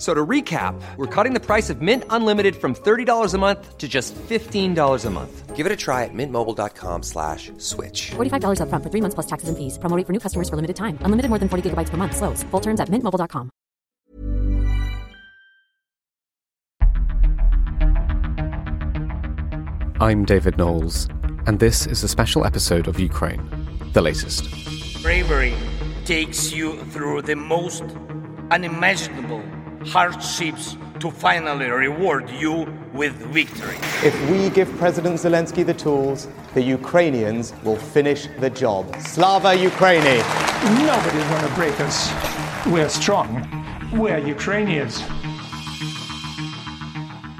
So to recap, we're cutting the price of Mint Unlimited from $30 a month to just $15 a month. Give it a try at mintmobile.com slash switch. $45 upfront for three months plus taxes and fees. Promoting for new customers for limited time. Unlimited more than 40 gigabytes per month. Slows. Full terms at mintmobile.com. I'm David Knowles, and this is a special episode of Ukraine, the latest. Bravery takes you through the most unimaginable hardships to finally reward you with victory. If we give President Zelensky the tools, the Ukrainians will finish the job. Slava Ukraini! Nobody's going to break us. We're strong. We're Ukrainians.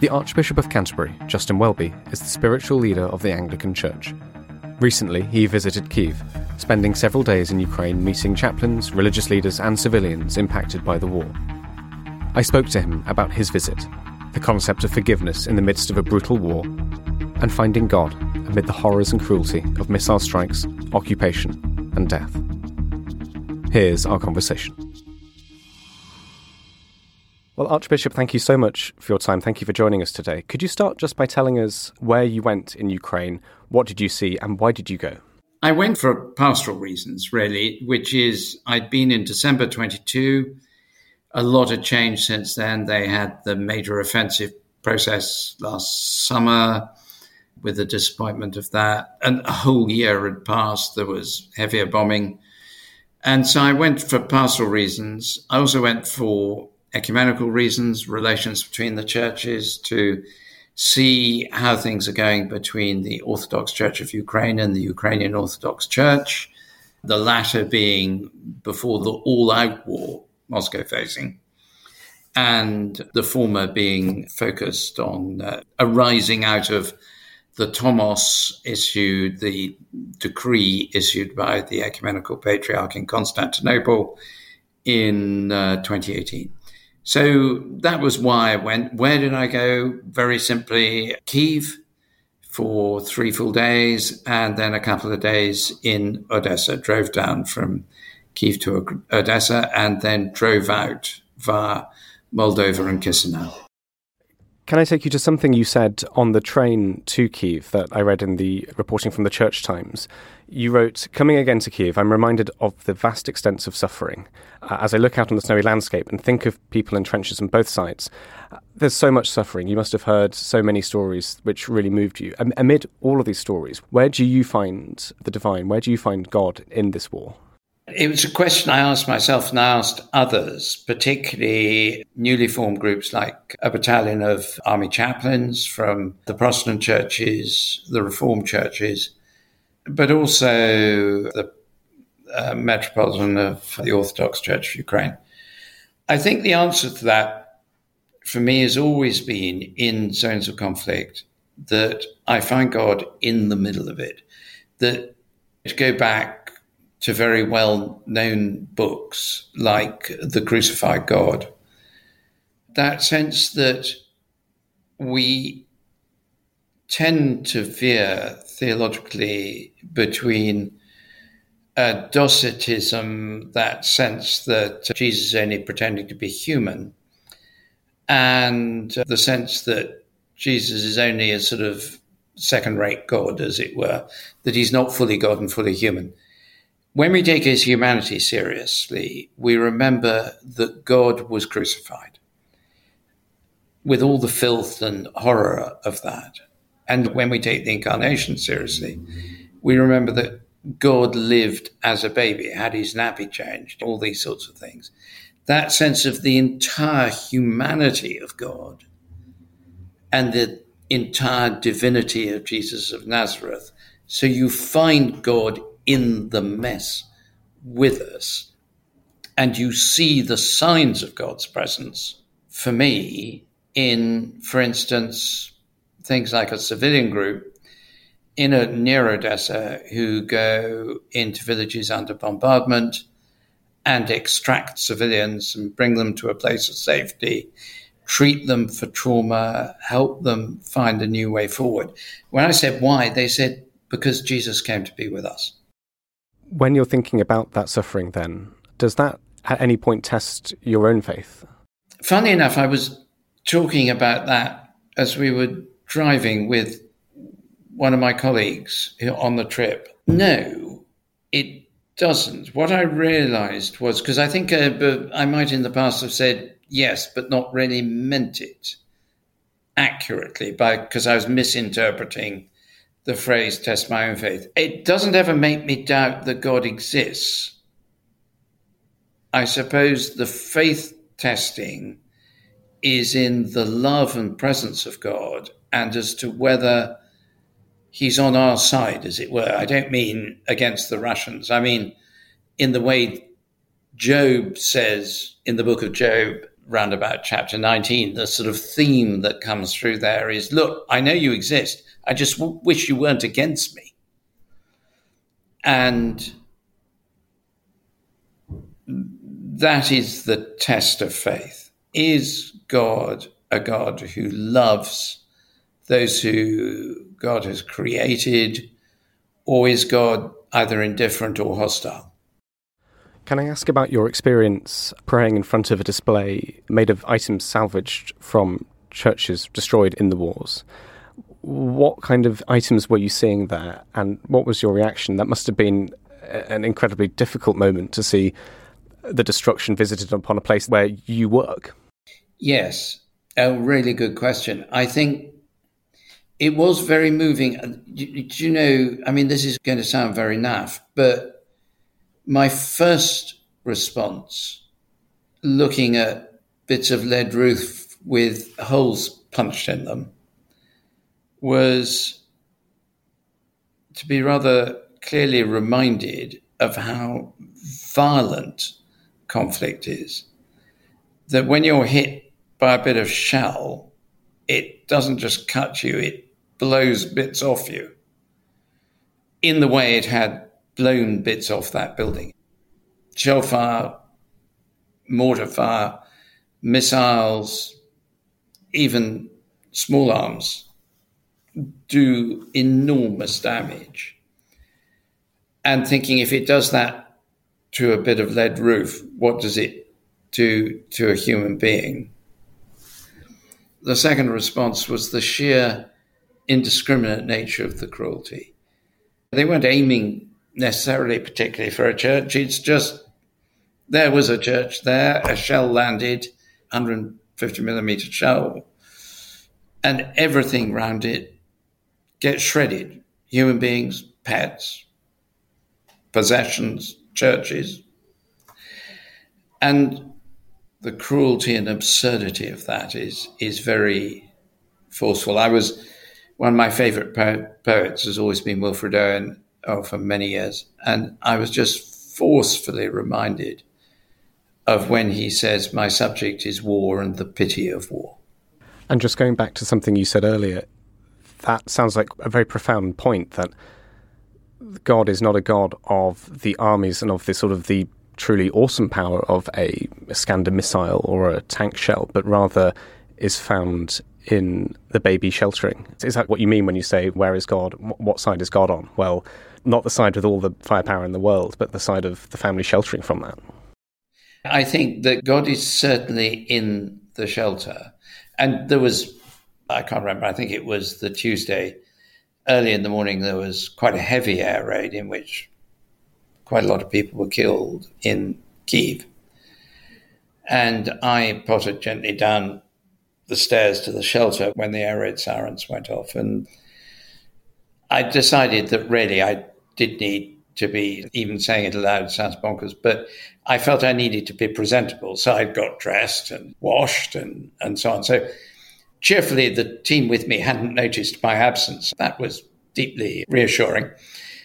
The Archbishop of Canterbury, Justin Welby, is the spiritual leader of the Anglican Church. Recently, he visited Kiev, spending several days in Ukraine meeting chaplains, religious leaders, and civilians impacted by the war. I spoke to him about his visit, the concept of forgiveness in the midst of a brutal war, and finding God amid the horrors and cruelty of missile strikes, occupation, and death. Here's our conversation. Well, Archbishop, thank you so much for your time. Thank you for joining us today. Could you start just by telling us where you went in Ukraine? What did you see, and why did you go? I went for pastoral reasons, really, which is I'd been in December 22. A lot had changed since then. They had the major offensive process last summer with the disappointment of that. And a whole year had passed. There was heavier bombing. And so I went for pastoral reasons. I also went for ecumenical reasons, relations between the churches, to see how things are going between the Orthodox Church of Ukraine and the Ukrainian Orthodox Church, the latter being before the all out war, Moscow facing, and the former being focused on uh, arising out of the Tomos issued, the decree issued by the Ecumenical Patriarch in Constantinople in uh, 2018. So that was why I went. Where did I go? Very simply, Kiev for three full days and then a couple of days in Odessa. Drove down from Kiev to Odessa and then drove out via Moldova and Chisinau. Can I take you to something you said on the train to Kiev that I read in the reporting from the Church Times? You wrote, Coming again to Kiev, I'm reminded of the vast extents of suffering. Uh, as I look out on the snowy landscape and think of people in trenches on both sides, uh, there's so much suffering. You must have heard so many stories which really moved you. Am- amid all of these stories, where do you find the divine? Where do you find God in this war? It was a question I asked myself and I asked others, particularly newly formed groups like a battalion of army chaplains from the Protestant churches, the Reformed churches, but also the uh, Metropolitan of the Orthodox Church of Ukraine. I think the answer to that for me has always been in zones of conflict that I find God in the middle of it. That to go back to very well known books like The Crucified God. That sense that we tend to veer theologically between a docetism, that sense that Jesus is only pretending to be human, and the sense that Jesus is only a sort of second rate God, as it were, that he's not fully God and fully human when we take his humanity seriously, we remember that God was crucified with all the filth and horror of that. And when we take the incarnation seriously, we remember that God lived as a baby, had his nappy changed, all these sorts of things. that sense of the entire humanity of God and the entire divinity of Jesus of Nazareth. So you find God in the mess with us, and you see the signs of God's presence. For me, in, for instance, things like a civilian group in a near Odessa who go into villages under bombardment and extract civilians and bring them to a place of safety, treat them for trauma, help them find a new way forward. When I said why, they said because Jesus came to be with us. When you're thinking about that suffering, then, does that at any point test your own faith? Funny enough, I was talking about that as we were driving with one of my colleagues on the trip. No, it doesn't. What I realized was because I think uh, I might in the past have said yes, but not really meant it accurately because I was misinterpreting the phrase test my own faith. It doesn't ever make me doubt that God exists. I suppose the faith testing is in the love and presence of God and as to whether he's on our side, as it were. I don't mean against the Russians. I mean in the way Job says in the book of Job, round about chapter 19, the sort of theme that comes through there is look, I know you exist. I just w- wish you weren't against me. And that is the test of faith. Is God a God who loves those who God has created, or is God either indifferent or hostile? Can I ask about your experience praying in front of a display made of items salvaged from churches destroyed in the wars? What kind of items were you seeing there, and what was your reaction? That must have been an incredibly difficult moment to see the destruction visited upon a place where you work. Yes, a really good question. I think it was very moving. Uh, do, you know, I mean, this is going to sound very naff, but my first response, looking at bits of lead roof with holes punched in them, was to be rather clearly reminded of how violent conflict is. That when you're hit by a bit of shell, it doesn't just cut you, it blows bits off you in the way it had blown bits off that building. Shell fire, mortar fire, missiles, even small arms do enormous damage. And thinking if it does that to a bit of lead roof, what does it do to a human being? The second response was the sheer indiscriminate nature of the cruelty. They weren't aiming necessarily particularly for a church. It's just there was a church there, a shell landed, 150 millimeter shell, and everything around it gets shredded. Human beings, pets, possessions, churches. And the cruelty and absurdity of that is is very forceful. I was one of my favorite po- poets has always been Wilfred Owen oh, for many years. And I was just forcefully reminded of when he says, My subject is war and the pity of war. And just going back to something you said earlier, that sounds like a very profound point that God is not a God of the armies and of the sort of the truly awesome power of a Iskander missile or a tank shell, but rather is found in the baby sheltering. Is that what you mean when you say, where is God? What side is God on? Well, not the side with all the firepower in the world, but the side of the family sheltering from that. I think that God is certainly in the shelter. And there was, I can't remember, I think it was the Tuesday, early in the morning, there was quite a heavy air raid in which quite a lot of people were killed in Kiev. And I potted gently down the stairs to the shelter when the air raid sirens went off. And I decided that really I did need to be even saying it aloud sounds bonkers, but I felt I needed to be presentable. So I got dressed and washed and, and so on. So cheerfully, the team with me hadn't noticed my absence. That was deeply reassuring.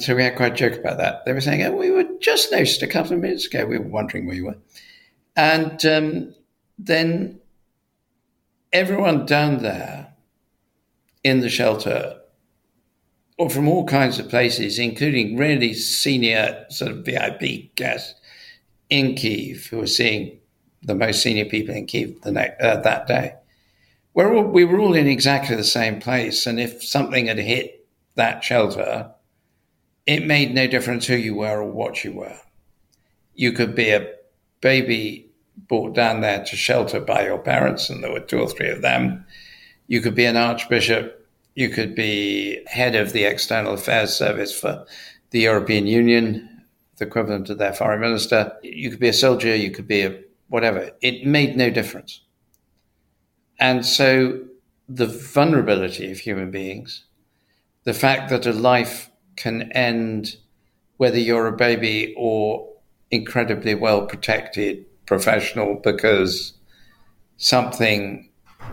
So we had quite a joke about that. They were saying, oh, we were just noticed a couple of minutes ago. We were wondering where you were. And um, then everyone down there in the shelter or from all kinds of places, including really senior sort of VIP guests in Kiev who were seeing the most senior people in Kiev the next, uh, that day. We're all, we were all in exactly the same place, and if something had hit that shelter, it made no difference who you were or what you were. You could be a baby brought down there to shelter by your parents, and there were two or three of them. You could be an archbishop you could be head of the external affairs service for the European Union, the equivalent of their foreign minister. You could be a soldier, you could be a whatever. It made no difference. And so the vulnerability of human beings, the fact that a life can end whether you're a baby or incredibly well protected professional because something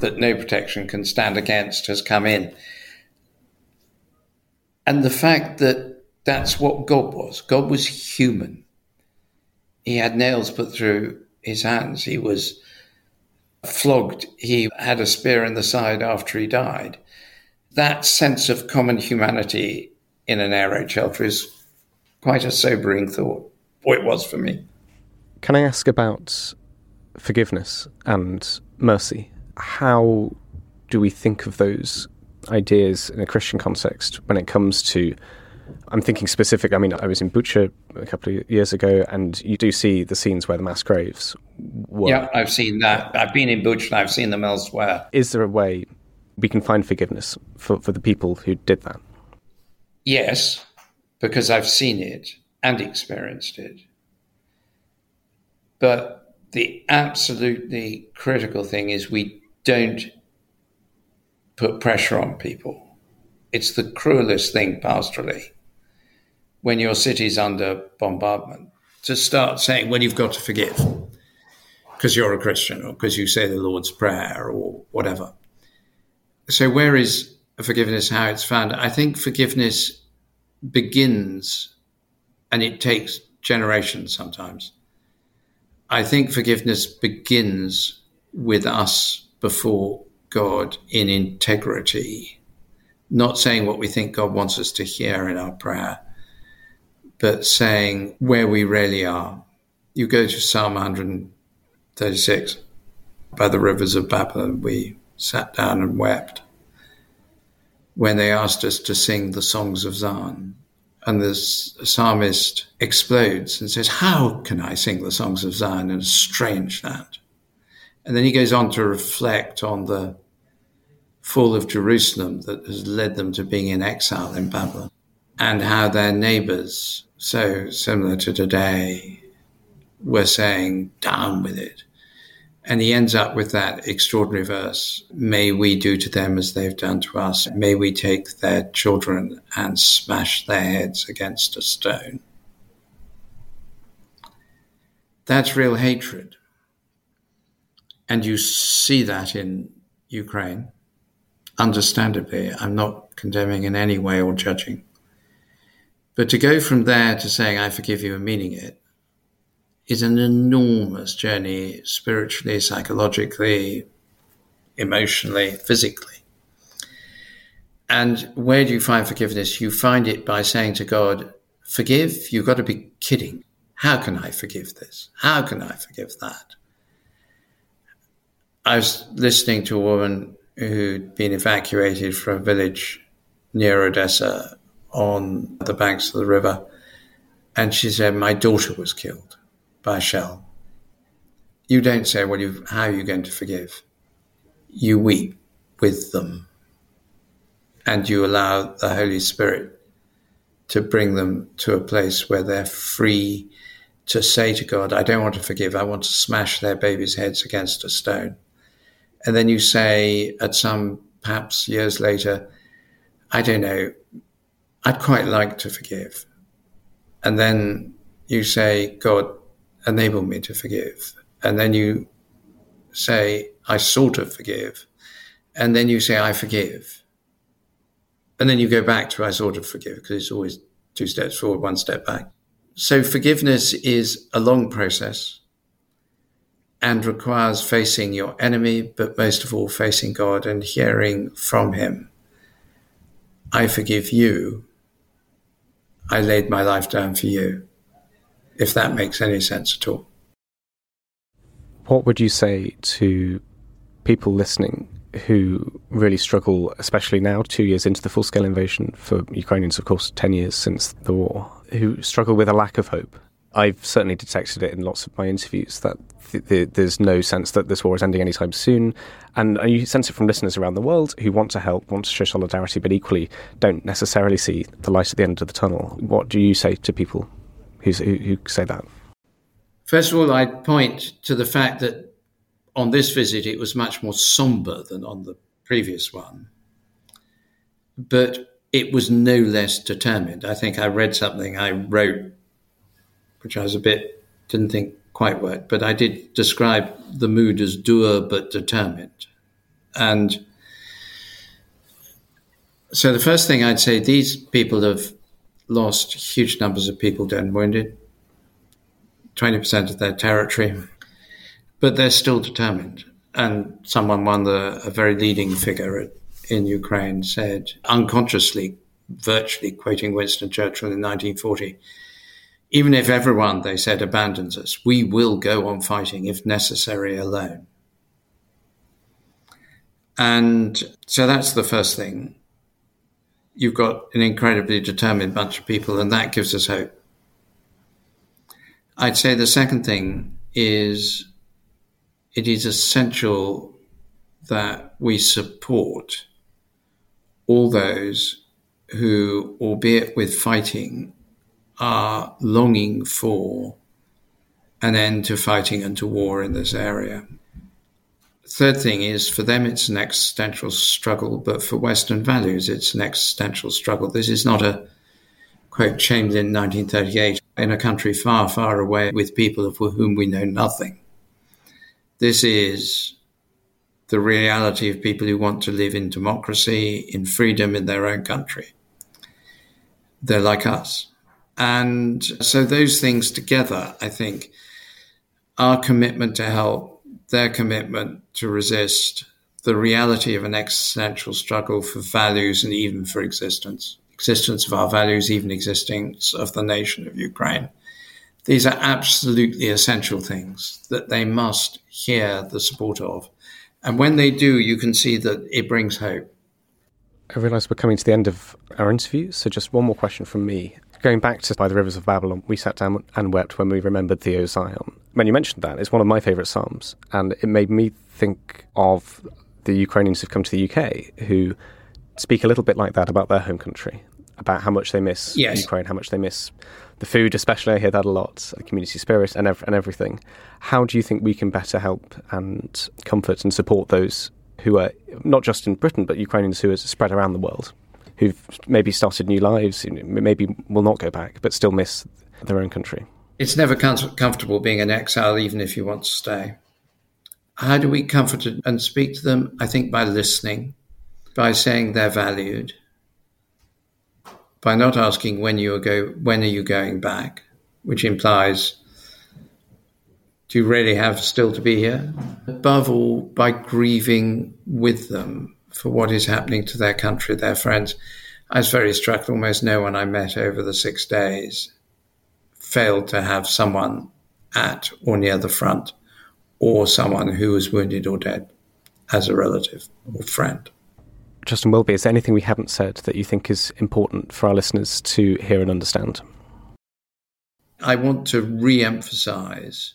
that no protection can stand against has come in. And the fact that that's what God was God was human. He had nails put through his hands, he was flogged, he had a spear in the side after he died. That sense of common humanity in an air raid shelter is quite a sobering thought, or it was for me. Can I ask about forgiveness and mercy? how do we think of those ideas in a Christian context when it comes to? I'm thinking specific. I mean, I was in Bucha a couple of years ago, and you do see the scenes where the mass graves. Were. Yeah, I've seen that. I've been in Bucha, and I've seen them elsewhere. Is there a way we can find forgiveness for, for the people who did that? Yes, because I've seen it and experienced it. But the absolutely critical thing is we don't put pressure on people. It's the cruelest thing pastorally when your city's under bombardment to start saying, well, you've got to forgive because you're a Christian or because you say the Lord's Prayer or whatever. So, where is forgiveness, how it's found? I think forgiveness begins and it takes generations sometimes. I think forgiveness begins with us before God in integrity, not saying what we think God wants us to hear in our prayer, but saying where we really are. You go to Psalm 136 by the rivers of Babylon, we sat down and wept when they asked us to sing the songs of Zion. And the psalmist explodes and says, How can I sing the songs of Zion in a strange land? And then he goes on to reflect on the fall of Jerusalem that has led them to being in exile in Babylon and how their neighbors, so similar to today, were saying, down with it. And he ends up with that extraordinary verse May we do to them as they've done to us. May we take their children and smash their heads against a stone. That's real hatred. And you see that in Ukraine. Understandably, I'm not condemning in any way or judging. But to go from there to saying, I forgive you and meaning it, is an enormous journey spiritually, psychologically, emotionally, physically. And where do you find forgiveness? You find it by saying to God, Forgive? You've got to be kidding. How can I forgive this? How can I forgive that? I was listening to a woman who'd been evacuated from a village near Odessa on the banks of the river. And she said, My daughter was killed by a shell. You don't say, Well, how are you going to forgive? You weep with them and you allow the Holy Spirit to bring them to a place where they're free to say to God, I don't want to forgive, I want to smash their babies' heads against a stone. And then you say at some perhaps years later, I don't know, I'd quite like to forgive. And then you say, God, enable me to forgive. And then you say, I sort of forgive. And then you say, I forgive. And then you go back to, I sort of forgive, because it's always two steps forward, one step back. So forgiveness is a long process and requires facing your enemy, but most of all, facing God and hearing from Him. I forgive you. I laid my life down for you, if that makes any sense at all. What would you say to people listening who really struggle, especially now, two years into the full scale invasion for Ukrainians, of course, 10 years since the war, who struggle with a lack of hope? I've certainly detected it in lots of my interviews that th- th- there's no sense that this war is ending anytime soon. And you sense it from listeners around the world who want to help, want to show solidarity, but equally don't necessarily see the light at the end of the tunnel. What do you say to people who, who say that? First of all, I'd point to the fact that on this visit it was much more somber than on the previous one. But it was no less determined. I think I read something I wrote which I was a bit, didn't think quite worked, but I did describe the mood as dour but determined. And so the first thing I'd say, these people have lost huge numbers of people dead and wounded, 20% of their territory, but they're still determined. And someone, one the, a very leading figure in Ukraine, said unconsciously, virtually quoting Winston Churchill in 1940, even if everyone, they said, abandons us, we will go on fighting if necessary alone. And so that's the first thing. You've got an incredibly determined bunch of people, and that gives us hope. I'd say the second thing is it is essential that we support all those who, albeit with fighting, are longing for an end to fighting and to war in this area. Third thing is for them, it's an existential struggle, but for Western values, it's an existential struggle. This is not a quote Chamberlain 1938 in a country far, far away with people of whom we know nothing. This is the reality of people who want to live in democracy, in freedom in their own country. They're like us. And so those things together, I think, our commitment to help, their commitment to resist, the reality of an existential struggle for values and even for existence, existence of our values, even existence of the nation of Ukraine. These are absolutely essential things that they must hear the support of. And when they do, you can see that it brings hope. I realise we're coming to the end of our interview, so just one more question from me. Going back to By the Rivers of Babylon, we sat down and wept when we remembered Thee, O Zion. When you mentioned that, it's one of my favourite Psalms, and it made me think of the Ukrainians who've come to the UK who speak a little bit like that about their home country, about how much they miss yes. Ukraine, how much they miss the food, especially. I hear that a lot, the community spirit and, ev- and everything. How do you think we can better help and comfort and support those who are not just in Britain, but Ukrainians who are spread around the world? Who've maybe started new lives, maybe will not go back, but still miss their own country. It's never com- comfortable being an exile, even if you want to stay. How do we comfort and speak to them? I think by listening, by saying they're valued, by not asking when you go, when are you going back, which implies, do you really have still to be here? Above all, by grieving with them for what is happening to their country, their friends. I was very struck. Almost no one I met over the six days failed to have someone at or near the front or someone who was wounded or dead as a relative or friend. Justin Welby, is there anything we haven't said that you think is important for our listeners to hear and understand? I want to re emphasize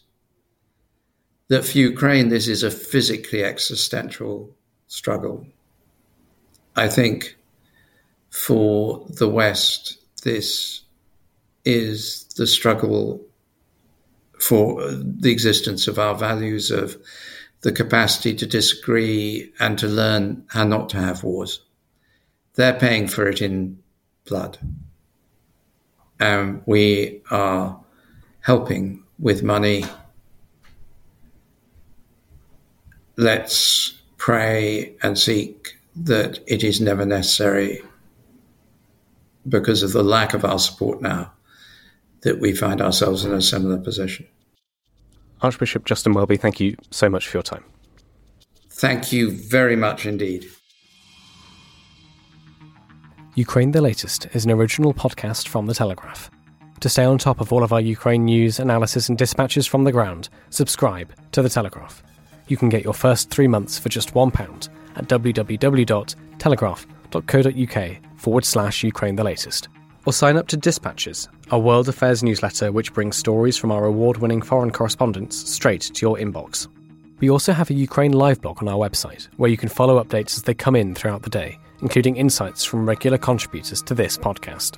that for Ukraine, this is a physically existential struggle. I think for the West, this is the struggle for the existence of our values, of the capacity to disagree and to learn how not to have wars. They're paying for it in blood. and we are helping with money. Let's pray and seek that it is never necessary because of the lack of our support now that we find ourselves in a similar position. Archbishop Justin Welby, thank you so much for your time. Thank you very much indeed. Ukraine the Latest is an original podcast from The Telegraph. To stay on top of all of our Ukraine news, analysis, and dispatches from the ground, subscribe to The Telegraph. You can get your first three months for just £1 at www.telegraph.co.uk forward slash Ukraine the latest. Or sign up to Dispatches, our world affairs newsletter which brings stories from our award winning foreign correspondents straight to your inbox. We also have a Ukraine live blog on our website where you can follow updates as they come in throughout the day including insights from regular contributors to this podcast.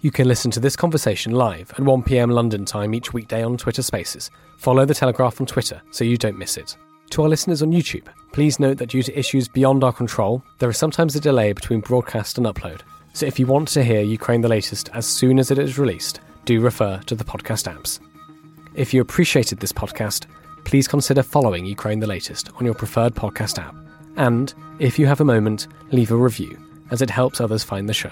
You can listen to this conversation live at 1pm London time each weekday on Twitter Spaces. Follow The Telegraph on Twitter so you don't miss it. To our listeners on YouTube, please note that due to issues beyond our control, there is sometimes a delay between broadcast and upload. So if you want to hear Ukraine the latest as soon as it is released, do refer to the podcast apps. If you appreciated this podcast, please consider following Ukraine the latest on your preferred podcast app and, if you have a moment, leave a review, as it helps others find the show.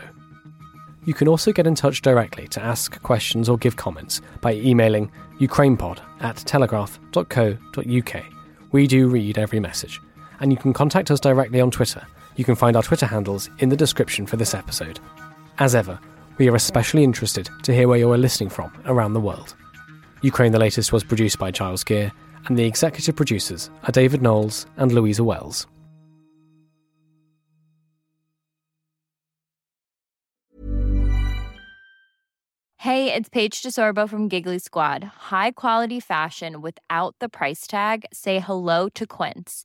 You can also get in touch directly to ask questions or give comments by emailing ukrainepod at telegraph.co.uk. We do read every message, and you can contact us directly on Twitter. You can find our Twitter handles in the description for this episode. As ever, we are especially interested to hear where you are listening from around the world. Ukraine the Latest was produced by Giles Gear, and the executive producers are David Knowles and Louisa Wells. Hey, it's Paige DeSorbo from Giggly Squad. High quality fashion without the price tag. Say hello to Quince.